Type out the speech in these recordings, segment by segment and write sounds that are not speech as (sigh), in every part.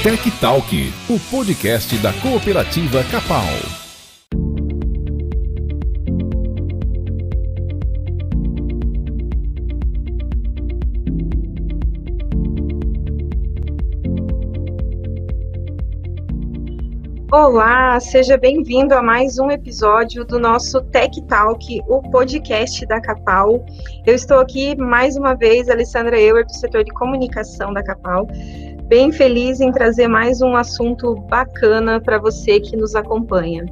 Tech Talk, o podcast da cooperativa Capal. Olá, seja bem-vindo a mais um episódio do nosso Tech Talk, o podcast da Capal. Eu estou aqui mais uma vez, Alessandra Euer, do setor de comunicação da Capal, bem feliz em trazer mais um assunto bacana para você que nos acompanha.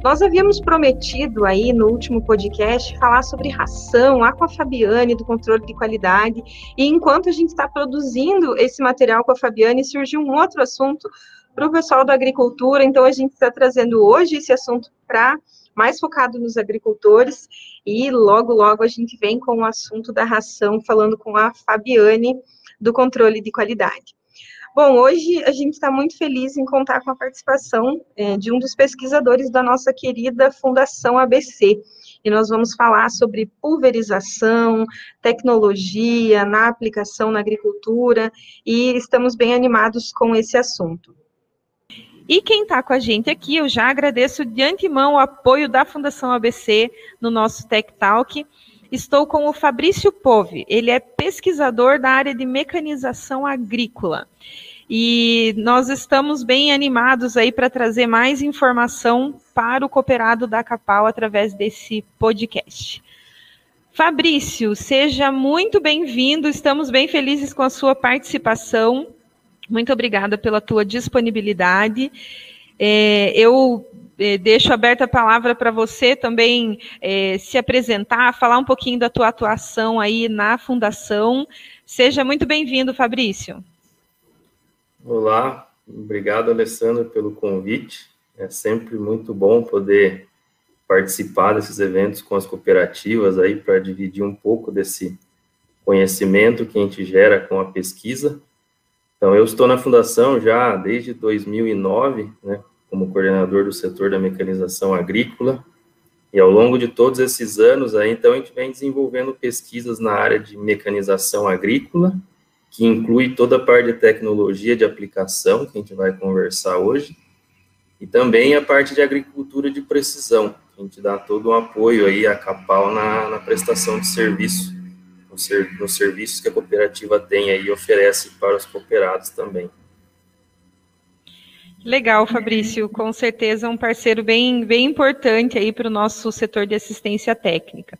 Nós havíamos prometido aí no último podcast falar sobre ração lá com a Fabiane do controle de qualidade, e enquanto a gente está produzindo esse material com a Fabiane, surgiu um outro assunto para o pessoal da agricultura, então a gente está trazendo hoje esse assunto para mais focado nos agricultores e logo logo a gente vem com o assunto da ração falando com a Fabiane do controle de qualidade. Bom, hoje a gente está muito feliz em contar com a participação é, de um dos pesquisadores da nossa querida Fundação ABC. E nós vamos falar sobre pulverização, tecnologia na aplicação na agricultura, e estamos bem animados com esse assunto. E quem está com a gente aqui, eu já agradeço de antemão o apoio da Fundação ABC no nosso Tech Talk. Estou com o Fabrício Pove, ele é pesquisador da área de mecanização agrícola. E nós estamos bem animados aí para trazer mais informação para o cooperado da Capal através desse podcast. Fabrício, seja muito bem-vindo, estamos bem felizes com a sua participação. Muito obrigada pela tua disponibilidade. É, eu deixo aberta a palavra para você também é, se apresentar, falar um pouquinho da tua atuação aí na Fundação. Seja muito bem-vindo, Fabrício. Olá, obrigado, Alessandro, pelo convite. É sempre muito bom poder participar desses eventos com as cooperativas aí para dividir um pouco desse conhecimento que a gente gera com a pesquisa. Então, eu estou na fundação já desde 2009, né, como coordenador do setor da mecanização agrícola, e ao longo de todos esses anos, aí, então, a gente vem desenvolvendo pesquisas na área de mecanização agrícola, que inclui toda a parte de tecnologia de aplicação, que a gente vai conversar hoje, e também a parte de agricultura de precisão, a gente dá todo um apoio aí à Capal na, na prestação de serviço nos serviços que a cooperativa tem aí e oferece para os cooperados também. Legal, Fabrício, com certeza um parceiro bem, bem importante aí para o nosso setor de assistência técnica.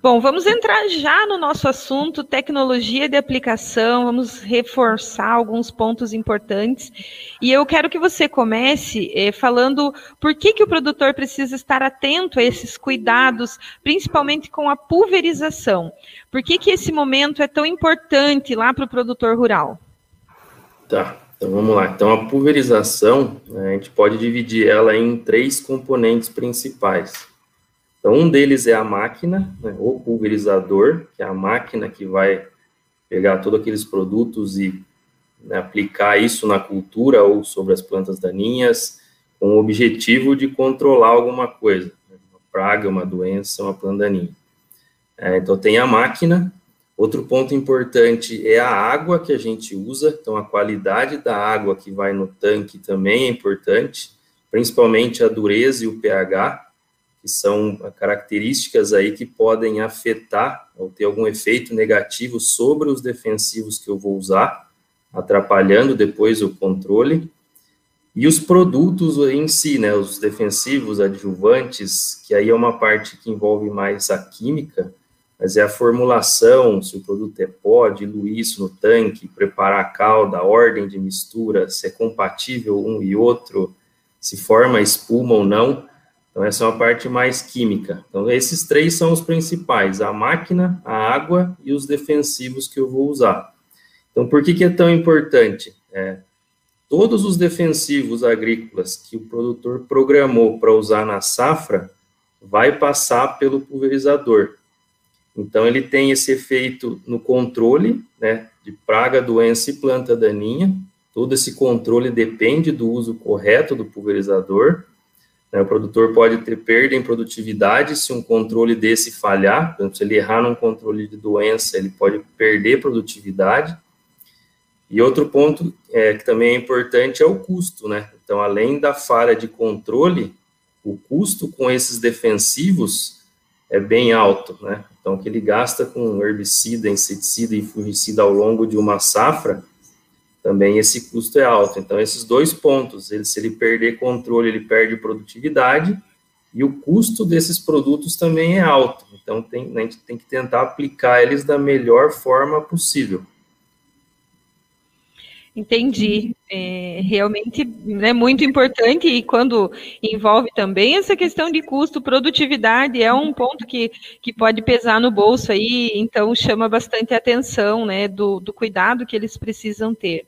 Bom, vamos entrar já no nosso assunto, tecnologia de aplicação, vamos reforçar alguns pontos importantes. E eu quero que você comece eh, falando por que, que o produtor precisa estar atento a esses cuidados, principalmente com a pulverização. Por que, que esse momento é tão importante lá para o produtor rural? Tá, então vamos lá. Então a pulverização, né, a gente pode dividir ela em três componentes principais. Então, um deles é a máquina, né, o pulverizador, que é a máquina que vai pegar todos aqueles produtos e né, aplicar isso na cultura ou sobre as plantas daninhas, com o objetivo de controlar alguma coisa, né, uma praga, uma doença, uma planta daninha. É, então, tem a máquina. Outro ponto importante é a água que a gente usa, então a qualidade da água que vai no tanque também é importante, principalmente a dureza e o pH, que são características aí que podem afetar ou ter algum efeito negativo sobre os defensivos que eu vou usar, atrapalhando depois o controle. E os produtos em si, né, os defensivos, adjuvantes, que aí é uma parte que envolve mais a química, mas é a formulação, se o produto é pó, diluir isso no tanque, preparar a calda, a ordem de mistura, se é compatível um e outro, se forma espuma ou não. Então, essa é uma parte mais química. Então, esses três são os principais: a máquina, a água e os defensivos que eu vou usar. Então, por que, que é tão importante? É, todos os defensivos agrícolas que o produtor programou para usar na safra vai passar pelo pulverizador. Então, ele tem esse efeito no controle né, de praga, doença e planta daninha. Todo esse controle depende do uso correto do pulverizador. Né, o produtor pode ter perda em produtividade se um controle desse falhar, se ele errar num controle de doença, ele pode perder produtividade. E outro ponto é, que também é importante é o custo, né? Então, além da falha de controle, o custo com esses defensivos é bem alto, né? Então, o que ele gasta com herbicida, inseticida e fungicida ao longo de uma safra, também esse custo é alto. Então, esses dois pontos, ele, se ele perder controle, ele perde produtividade, e o custo desses produtos também é alto. Então, tem, a gente tem que tentar aplicar eles da melhor forma possível. Entendi. É, realmente é muito importante e quando envolve também essa questão de custo, produtividade é um ponto que, que pode pesar no bolso aí, então chama bastante atenção, né, do, do cuidado que eles precisam ter.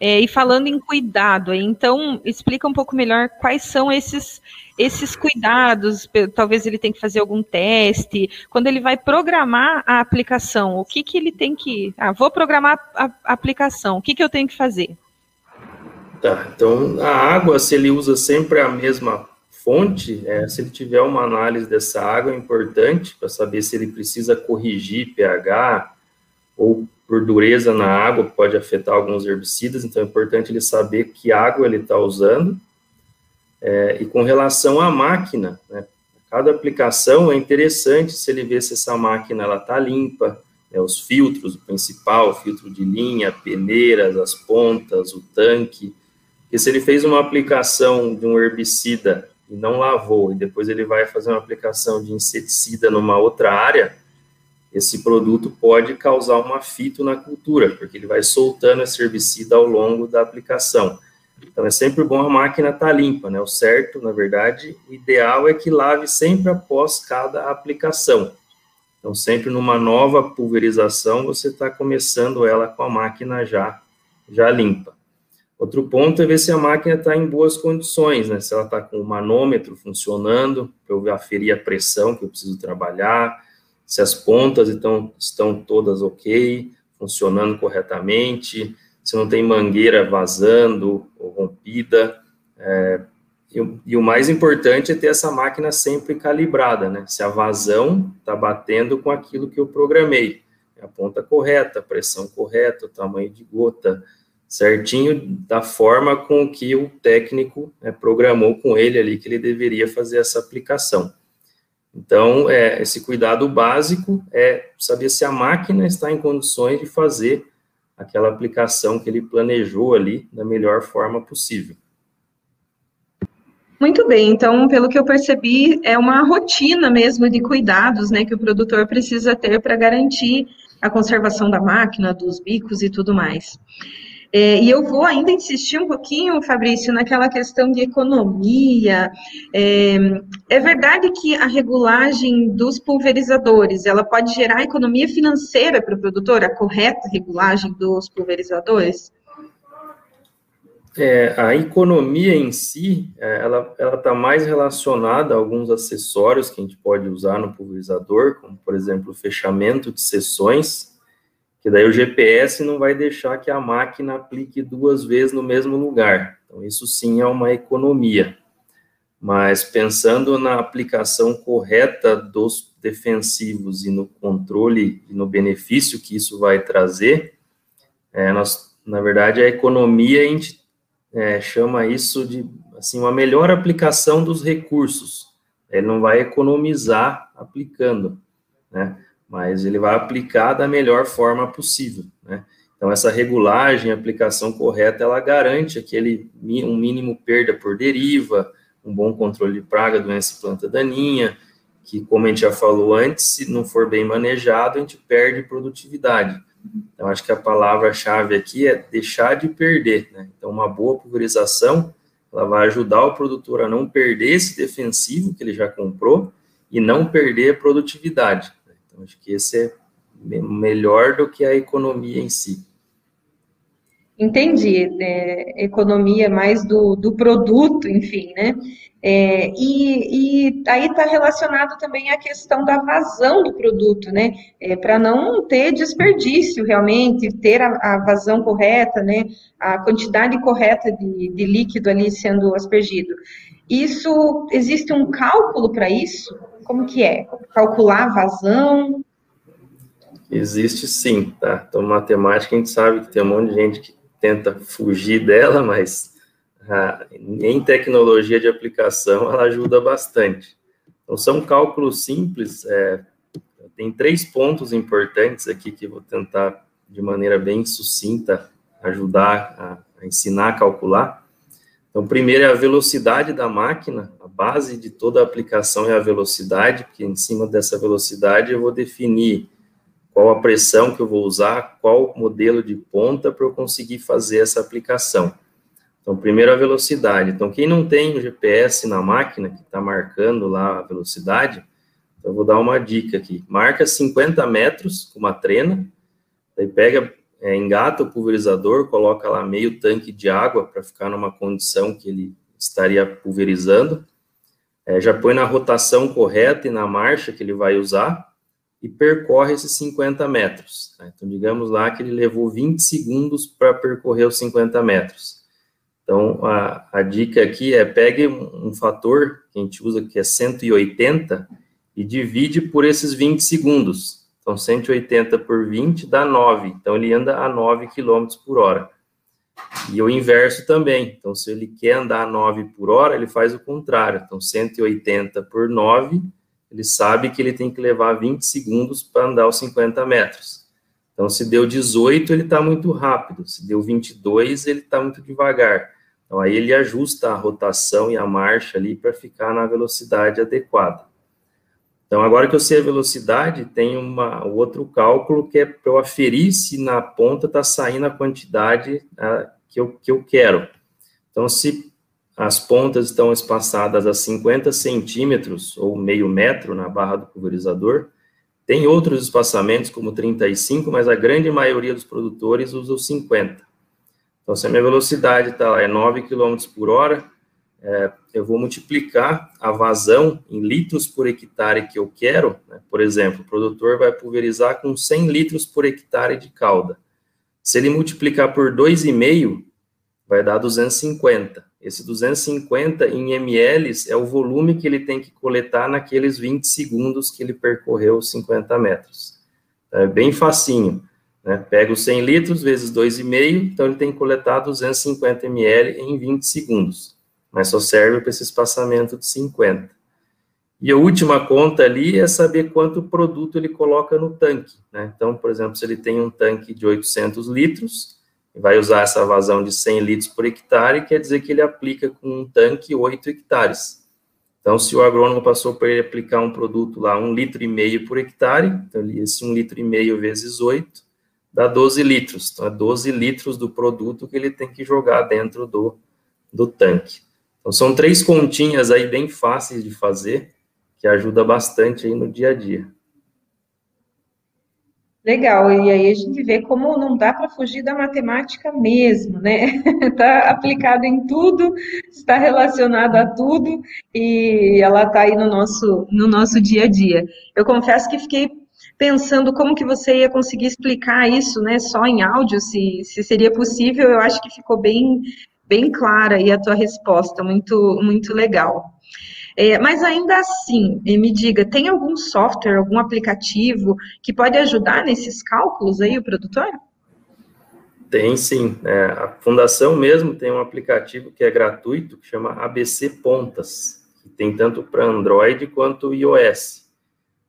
É, e falando em cuidado, então explica um pouco melhor quais são esses esses cuidados. Talvez ele tenha que fazer algum teste. Quando ele vai programar a aplicação, o que que ele tem que? Ah, vou programar a, a aplicação. O que que eu tenho que fazer? Tá. Então a água, se ele usa sempre a mesma fonte, é, se ele tiver uma análise dessa água, é importante para saber se ele precisa corrigir pH ou por dureza na água, pode afetar alguns herbicidas, então é importante ele saber que água ele está usando. É, e com relação à máquina, né, cada aplicação é interessante se ele ver se essa máquina está limpa, né, os filtros, o principal, o filtro de linha, peneiras, as pontas, o tanque, porque se ele fez uma aplicação de um herbicida e não lavou, e depois ele vai fazer uma aplicação de inseticida numa outra área, esse produto pode causar uma fito na cultura, porque ele vai soltando esse herbicida ao longo da aplicação. Então, é sempre bom a máquina estar tá limpa, né? O certo, na verdade, o ideal é que lave sempre após cada aplicação. Então, sempre numa nova pulverização, você está começando ela com a máquina já, já limpa. Outro ponto é ver se a máquina está em boas condições, né? Se ela está com o manômetro funcionando, para eu aferir a pressão que eu preciso trabalhar, se as pontas então, estão todas ok, funcionando corretamente, se não tem mangueira vazando ou rompida. É, e, e, o mais importante é ter essa máquina sempre calibrada, né? Se a vazão está batendo com aquilo que eu programei, a ponta correta, a pressão correta, o tamanho de gota, certinho da forma com que o técnico né, programou com ele ali que ele deveria fazer essa aplicação. Então, é, esse cuidado básico é saber se a máquina está em condições de fazer aquela aplicação que ele planejou ali da melhor forma possível. Muito bem, então, pelo que eu percebi, é uma rotina mesmo de cuidados, né, que o produtor precisa ter para garantir a conservação da máquina, dos bicos e tudo mais. É, e eu vou ainda insistir um pouquinho, Fabrício, naquela questão de economia. É, é, verdade que a regulagem dos pulverizadores, ela pode gerar economia financeira para o produtor, a correta regulagem dos pulverizadores? É, a economia em si, é, ela está mais relacionada a alguns acessórios que a gente pode usar no pulverizador, como, por exemplo, o fechamento de seções, que daí o GPS não vai deixar que a máquina aplique duas vezes no mesmo lugar. Então, isso sim é uma economia. Mas pensando na aplicação correta dos defensivos e no controle e no benefício que isso vai trazer, é, nós, na verdade, a economia, a gente é, chama isso de assim, uma melhor aplicação dos recursos. Ele não vai economizar aplicando, né? Mas ele vai aplicar da melhor forma possível, né? Então, essa regulagem, aplicação correta, ela garante aquele um mínimo perda por deriva, um bom controle de praga, doença e planta daninha, que, como a gente já falou antes, se não for bem manejado, a gente perde produtividade. Então, acho que a palavra-chave aqui é deixar de perder, né? Então, uma boa pulverização, ela vai ajudar o produtor a não perder esse defensivo que ele já comprou e não perder a produtividade. Então, acho que esse é melhor do que a economia em si. Entendi. É, economia mais do, do produto, enfim, né? É, e, e, aí está relacionado também a questão da vazão do produto, né? É, Para não ter desperdício realmente, ter a, a, vazão correta, né? A quantidade correta de, de líquido ali sendo aspergido. Isso existe um cálculo para isso? Como que é? Calcular a vazão? Existe sim, tá? Então, matemática a gente sabe que tem um monte de gente que tenta fugir dela, mas ah, em tecnologia de aplicação ela ajuda bastante. Então, são cálculos simples, é, tem três pontos importantes aqui que eu vou tentar, de maneira bem sucinta, ajudar a, a ensinar a calcular. Então, primeiro é a velocidade da máquina, a base de toda a aplicação é a velocidade, porque em cima dessa velocidade eu vou definir qual a pressão que eu vou usar, qual modelo de ponta para eu conseguir fazer essa aplicação. Então, primeiro a velocidade. Então, quem não tem o GPS na máquina, que está marcando lá a velocidade, eu vou dar uma dica aqui. Marca 50 metros com uma trena, daí pega, é, engata o pulverizador, coloca lá meio tanque de água para ficar numa condição que ele estaria pulverizando, é, já põe na rotação correta e na marcha que ele vai usar, e percorre esses 50 metros. Tá? Então, digamos lá que ele levou 20 segundos para percorrer os 50 metros. Então, a, a dica aqui é pegue um, fator que a gente usa que é 180 e divide por esses 20 segundos. Então, 180 por 20 dá 9. Então, ele anda a 9 km por hora. E o inverso também. Então, se ele quer andar a 9 por hora, ele faz o contrário. Então, 180 por 9 ele sabe que ele tem que levar 20 segundos para andar os 50 metros. Então, se deu 18, ele está muito rápido. Se deu 22, ele está muito devagar. Então, aí ele ajusta a rotação e a marcha ali para ficar na velocidade adequada. Então, agora que eu sei a velocidade, tem uma, um outro cálculo que é para eu aferir se na ponta está saindo a quantidade a, que, eu, que eu quero. Então, se as pontas estão espaçadas a 50 centímetros ou meio metro na barra do pulverizador. Tem outros espaçamentos, como 35, mas a grande maioria dos produtores usa os 50. Então, se a minha velocidade tá lá, é 9 km por hora, é, eu vou multiplicar a vazão em litros por hectare que eu quero. Né? Por exemplo, o produtor vai pulverizar com 100 litros por hectare de calda. Se ele multiplicar por 2,5, vai dar 250. Esse 250 em ml é o volume que ele tem que coletar naqueles 20 segundos que ele percorreu os 50 metros. É bem facinho. Né? Pega os 100 litros vezes 2,5, então ele tem que coletar 250 ml em 20 segundos. Mas só serve para esse espaçamento de 50. E a última conta ali é saber quanto produto ele coloca no tanque. Né? Então, por exemplo, se ele tem um tanque de 800 litros, vai usar essa vazão de 100 litros por hectare, quer dizer que ele aplica com um tanque 8 hectares. Então, se o agrônomo passou para ele aplicar um produto lá, um litro e meio por hectare, então esse um litro e meio vezes 8, dá 12 litros. Então, é 12 litros do produto que ele tem que jogar dentro do, do tanque. Então, são três continhas aí bem fáceis de fazer, que ajuda bastante aí no dia a dia. Legal, e aí a gente vê como não dá para fugir da matemática mesmo, né? Está (laughs) aplicado em tudo, está relacionado a tudo e ela está aí no nosso, no nosso dia a dia. Eu confesso que fiquei pensando como que você ia conseguir explicar isso, né, só em áudio, se, se seria possível, eu acho que ficou bem, bem clara aí a tua resposta, muito, muito legal. É, mas ainda assim, me diga, tem algum software, algum aplicativo que pode ajudar nesses cálculos aí, o produtor? Tem sim. É, a fundação mesmo tem um aplicativo que é gratuito, que chama ABC Pontas, que tem tanto para Android quanto iOS.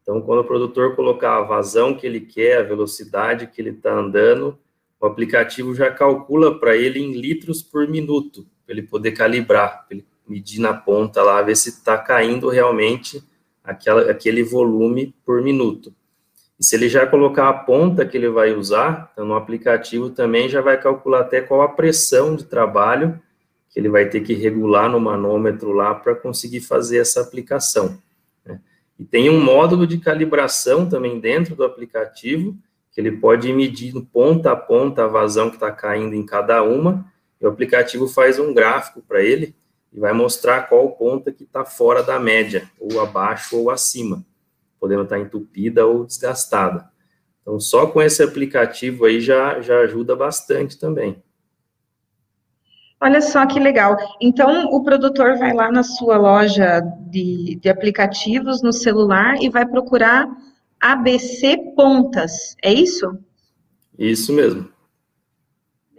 Então, quando o produtor colocar a vazão que ele quer, a velocidade que ele está andando, o aplicativo já calcula para ele em litros por minuto, para ele poder calibrar, para ele medir na ponta lá, ver se está caindo realmente aquela, aquele volume por minuto. E se ele já colocar a ponta que ele vai usar, então no aplicativo também já vai calcular até qual a pressão de trabalho que ele vai ter que regular no manômetro lá para conseguir fazer essa aplicação. Né? E tem um módulo de calibração também dentro do aplicativo, que ele pode medir ponta a ponta a vazão que está caindo em cada uma, e o aplicativo faz um gráfico para ele, e vai mostrar qual ponta que está fora da média, ou abaixo ou acima, podendo estar tá entupida ou desgastada. Então, só com esse aplicativo aí já, já ajuda bastante também. Olha só que legal. Então, o produtor vai lá na sua loja de, de aplicativos no celular e vai procurar ABC Pontas, é isso? Isso mesmo.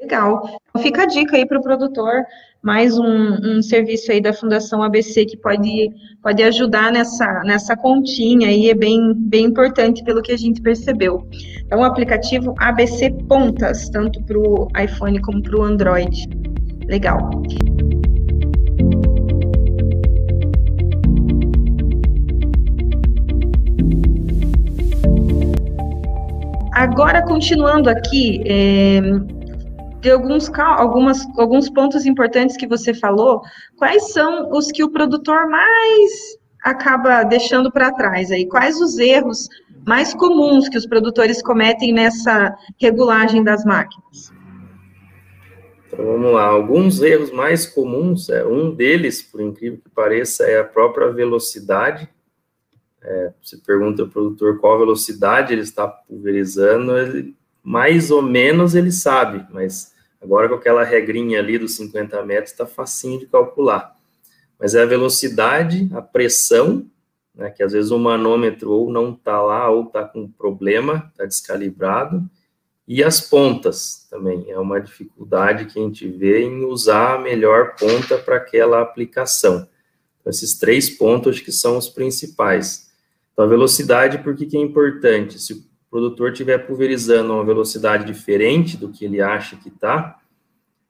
Legal. Então fica a dica aí para o produtor, mais um, um, serviço aí da Fundação ABC que pode, pode ajudar nessa, nessa continha aí, é bem, bem importante pelo que a gente percebeu. Então, o aplicativo ABC Pontas, tanto para o iPhone como para o Android. Legal. Agora, continuando aqui, é, de alguns, algumas, alguns pontos importantes que você falou, quais são os que o produtor mais acaba deixando para trás aí? Quais os erros mais comuns que os produtores cometem nessa regulagem das máquinas? Então, vamos lá. Alguns erros mais comuns, é, um deles, por incrível que pareça, é a própria velocidade é, você pergunta ao produtor qual velocidade ele está pulverizando, ele, mais ou menos ele sabe, mas agora com aquela regrinha ali dos 50 metros está facinho de calcular. Mas é a velocidade, a pressão, né, que às vezes o manômetro ou não está lá ou está com problema, está descalibrado, e as pontas também, é uma dificuldade que a gente vê em usar a melhor ponta para aquela aplicação. Então, esses três pontos que são os principais. Então, a velocidade, por que, que é importante? Se o produtor estiver pulverizando a uma velocidade diferente do que ele acha que está,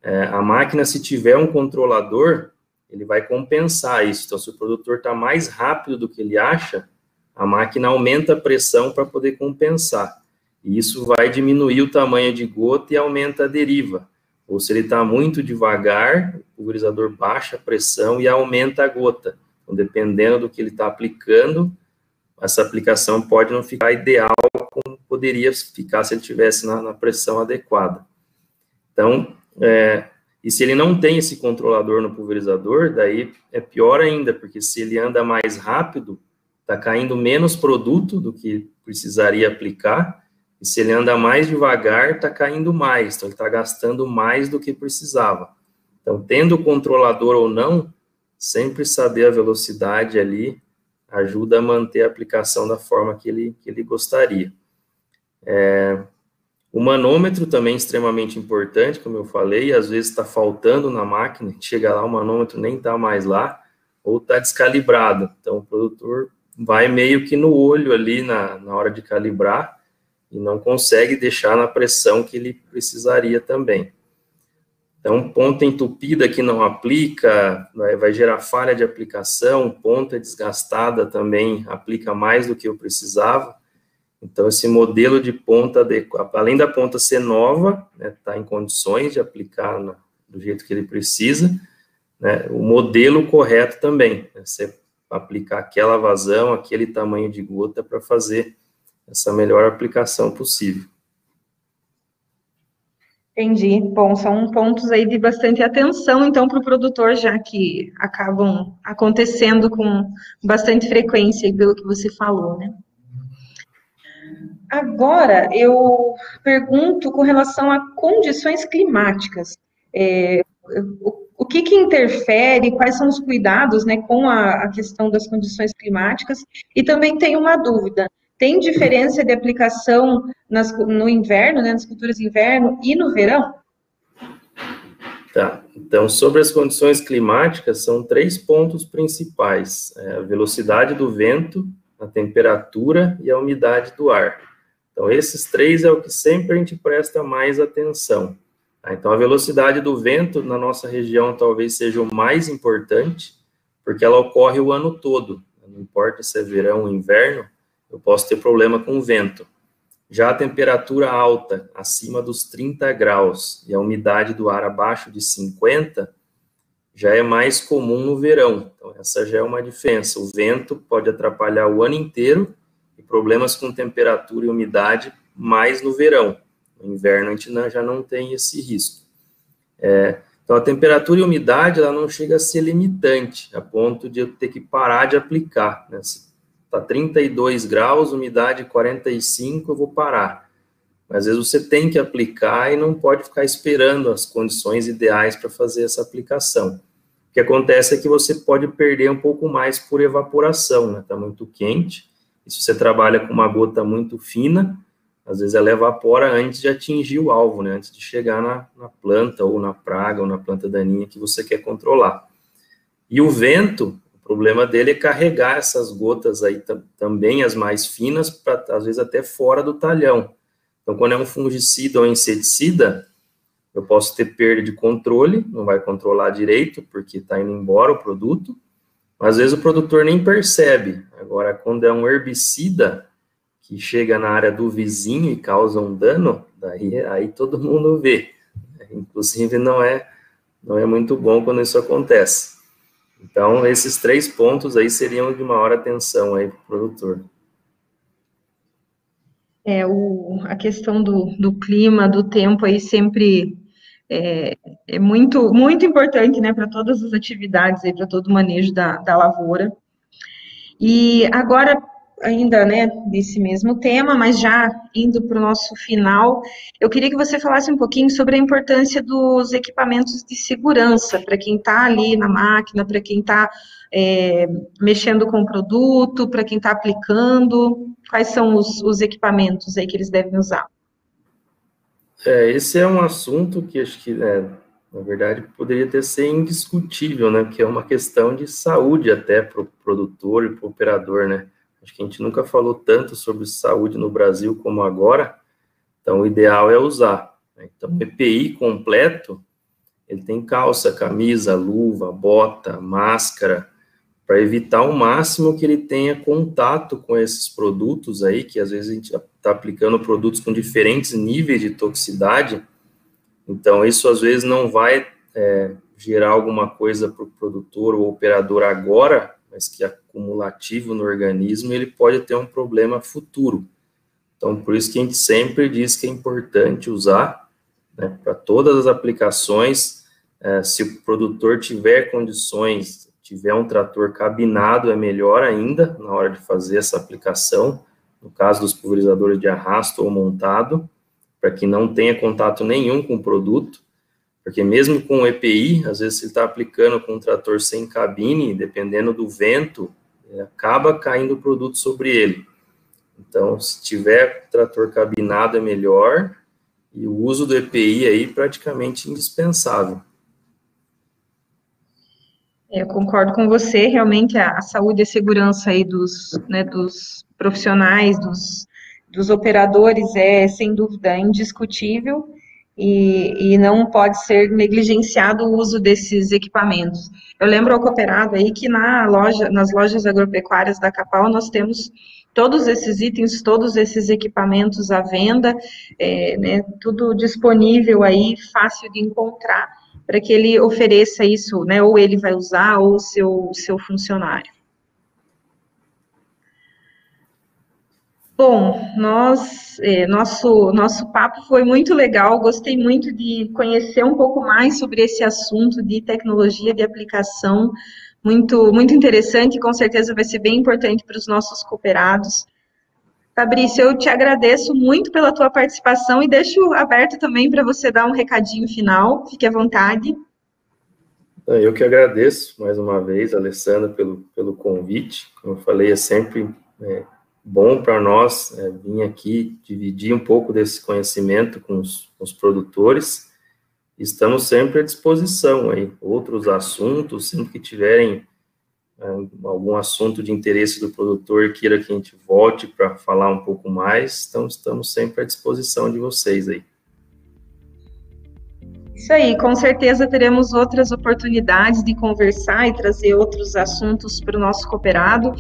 é, a máquina, se tiver um controlador, ele vai compensar isso. Então, se o produtor está mais rápido do que ele acha, a máquina aumenta a pressão para poder compensar. E isso vai diminuir o tamanho de gota e aumenta a deriva. Ou se ele está muito devagar, o pulverizador baixa a pressão e aumenta a gota. Então, dependendo do que ele está aplicando, essa aplicação pode não ficar ideal como poderia ficar se ele tivesse na, na pressão adequada. Então, é, e se ele não tem esse controlador no pulverizador, daí é pior ainda, porque se ele anda mais rápido, está caindo menos produto do que precisaria aplicar, e se ele anda mais devagar, está caindo mais, então ele está gastando mais do que precisava. Então, tendo o controlador ou não, sempre saber a velocidade ali ajuda a manter a aplicação da forma que ele, que ele gostaria. É, o manômetro também é extremamente importante, como eu falei, às vezes está faltando na máquina, chega lá, o manômetro nem está mais lá, ou está descalibrado. Então, o produtor vai meio que no olho ali na, na hora de calibrar e não consegue deixar na pressão que ele precisaria também. Então, ponta entupida que não aplica, vai, vai gerar falha de aplicação, ponta desgastada também aplica mais do que eu precisava. Então, esse modelo de ponta, além da ponta ser nova, está né, tá em condições de aplicar na, do jeito que ele precisa, né, o modelo correto também, né, você aplicar aquela vazão, aquele tamanho de gota para fazer essa melhor aplicação possível. Entendi. Bom, são pontos aí de bastante atenção, então, para o produtor, já que acabam acontecendo com bastante frequência, pelo que você falou, né? Agora, eu pergunto com relação a condições climáticas. É, o, que, que interfere, quais são os cuidados né, com a, a questão das condições climáticas? E também tenho uma dúvida. Tem diferença de aplicação nas, no inverno, né, nas culturas de inverno e no verão? Tá, então sobre as condições climáticas, são três pontos principais: é a velocidade do vento, a temperatura e a umidade do ar. Então, esses três é o que sempre a gente presta mais atenção. Tá? Então, a velocidade do vento na nossa região talvez seja o mais importante, porque ela ocorre o ano todo, não importa se é verão ou inverno, eu posso ter problema com o vento. Já a temperatura alta, acima dos 30 graus, e a umidade do ar abaixo de 50, já é mais comum no verão. Então, essa já é uma diferença. O vento pode atrapalhar o ano inteiro e problemas com temperatura e umidade mais no verão. No inverno, a gente já não tem esse risco. É, então, a temperatura e umidade ela não chega a ser limitante, a ponto de eu ter que parar de aplicar. Né? Se Está 32 graus, umidade 45, eu vou parar. Mas às vezes você tem que aplicar e não pode ficar esperando as condições ideais para fazer essa aplicação. O que acontece é que você pode perder um pouco mais por evaporação, né? Está muito quente, E se você trabalha com uma gota muito fina, às vezes ela evapora antes de atingir o alvo, né? Antes de chegar na, na planta ou na praga ou na planta daninha que você quer controlar. E o vento, o problema dele é carregar essas gotas aí também as mais finas, para às vezes até fora do talhão. Então, quando é um fungicida ou inseticida, eu posso ter perda de controle, não vai controlar direito, porque está indo embora o produto, mas às vezes o produtor nem percebe. Agora, quando é um herbicida que chega na área do vizinho e causa um dano, daí aí todo mundo vê. Inclusive, não é, não é muito bom quando isso acontece. Então, esses três pontos aí seriam de maior atenção aí para o produtor. É, o, a questão do, do clima, do tempo aí sempre é, é muito, muito importante, né, para todas as atividades aí, para todo o manejo da, da lavoura. E agora, ainda, né, desse mesmo tema, mas já indo para o nosso final, eu queria que você falasse um pouquinho sobre a importância dos equipamentos de segurança para quem está ali na máquina, para quem está é, mexendo com o produto, para quem está aplicando, quais são os, os equipamentos aí que eles devem usar? É, esse é um assunto que acho que, é, na verdade, poderia até ser indiscutível, né? Que é uma questão de saúde até para o produtor e para o operador, né? Acho que a gente nunca falou tanto sobre saúde no Brasil como agora, então o ideal é usar. Né? Então, o EPI completo, ele tem calça, camisa, luva, bota, máscara, para evitar ao máximo que ele tenha contato com esses produtos aí, que às vezes a gente está aplicando produtos com diferentes níveis de toxicidade, então isso às vezes não vai é, gerar alguma coisa para o produtor ou operador agora, mas que é acumulativo no organismo, ele pode ter um problema futuro. Então, por isso que a gente sempre diz que é importante usar né, para todas as aplicações, é, se o produtor tiver condições tiver um trator cabinado, é melhor ainda na hora de fazer essa aplicação, no caso dos pulverizadores de arrasto ou montado, para que não tenha contato nenhum com o produto, porque mesmo com o EPI, às vezes ele está aplicando com um trator sem cabine, dependendo do vento, é, acaba caindo o produto sobre ele. Então, se tiver trator cabinado é melhor, e o uso do EPI aí praticamente indispensável. É, eu concordo com você, realmente a, a, saúde e a segurança aí dos, né, dos profissionais, dos, dos operadores é, sem dúvida, indiscutível e, e não pode ser negligenciado o uso desses equipamentos. Eu lembro ao cooperado aí que na loja, nas lojas agropecuárias da Capal nós temos todos esses itens, todos esses equipamentos à venda, é, né, tudo disponível aí, fácil de encontrar para que ele ofereça isso, né, ou ele vai usar, ou o seu, seu funcionário. Bom, nós, é, nosso, nosso papo foi muito legal, gostei muito de conhecer um pouco mais sobre esse assunto de tecnologia de aplicação, muito, muito interessante, com certeza vai ser bem importante para os nossos cooperados. Fabrício, eu te agradeço muito pela tua participação e deixo aberto também para você dar um recadinho final, fique à vontade. Eu que agradeço mais uma vez, Alessandra, pelo, pelo convite. Como eu falei, é sempre é, bom para nós é, vir aqui dividir um pouco desse conhecimento com os, com os produtores. Estamos sempre à disposição aí. Outros assuntos, sempre que tiverem é, algum assunto de interesse do produtor queira que a gente volte para falar um pouco mais, então estamos sempre à disposição de vocês aí. Isso aí, com certeza teremos outras oportunidades de conversar e trazer outros assuntos para o nosso cooperado.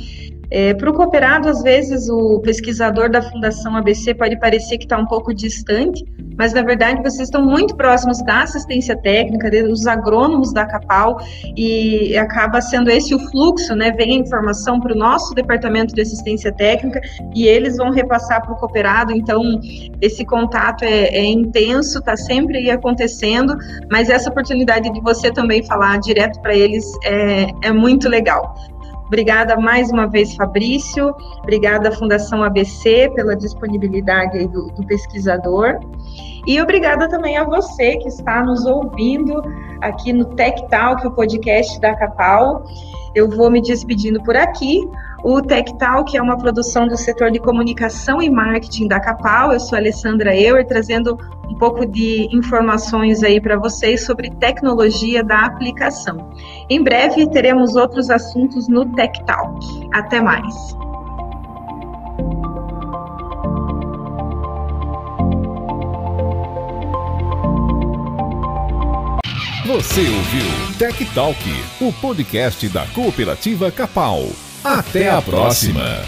É, Para o cooperado, às vezes, o pesquisador da Fundação ABC pode parecer que está um pouco distante, mas na verdade vocês estão muito próximos da assistência técnica, dos agrônomos da CAPAL, e acaba sendo esse o fluxo, né? Vem a informação para o nosso departamento de assistência técnica e eles vão repassar para o cooperado, então esse contato é, é intenso, está sempre acontecendo, mas essa oportunidade de você também falar direto para eles é, é muito legal. Obrigada mais uma vez, Fabrício. Obrigada, Fundação ABC, pela disponibilidade do, do, pesquisador. E obrigada também a você que está nos ouvindo aqui no Tech Talk, o podcast da Capal. Eu vou me despedindo por aqui. O Tech Talk é uma produção do setor de comunicação e marketing da Capal. Eu sou Alessandra Euer, trazendo um pouco de informações aí para vocês sobre tecnologia da aplicação. Em breve teremos outros assuntos no Tech Talk. Até mais. Você ouviu Tech Talk, o podcast da Cooperativa Capal. Até a próxima!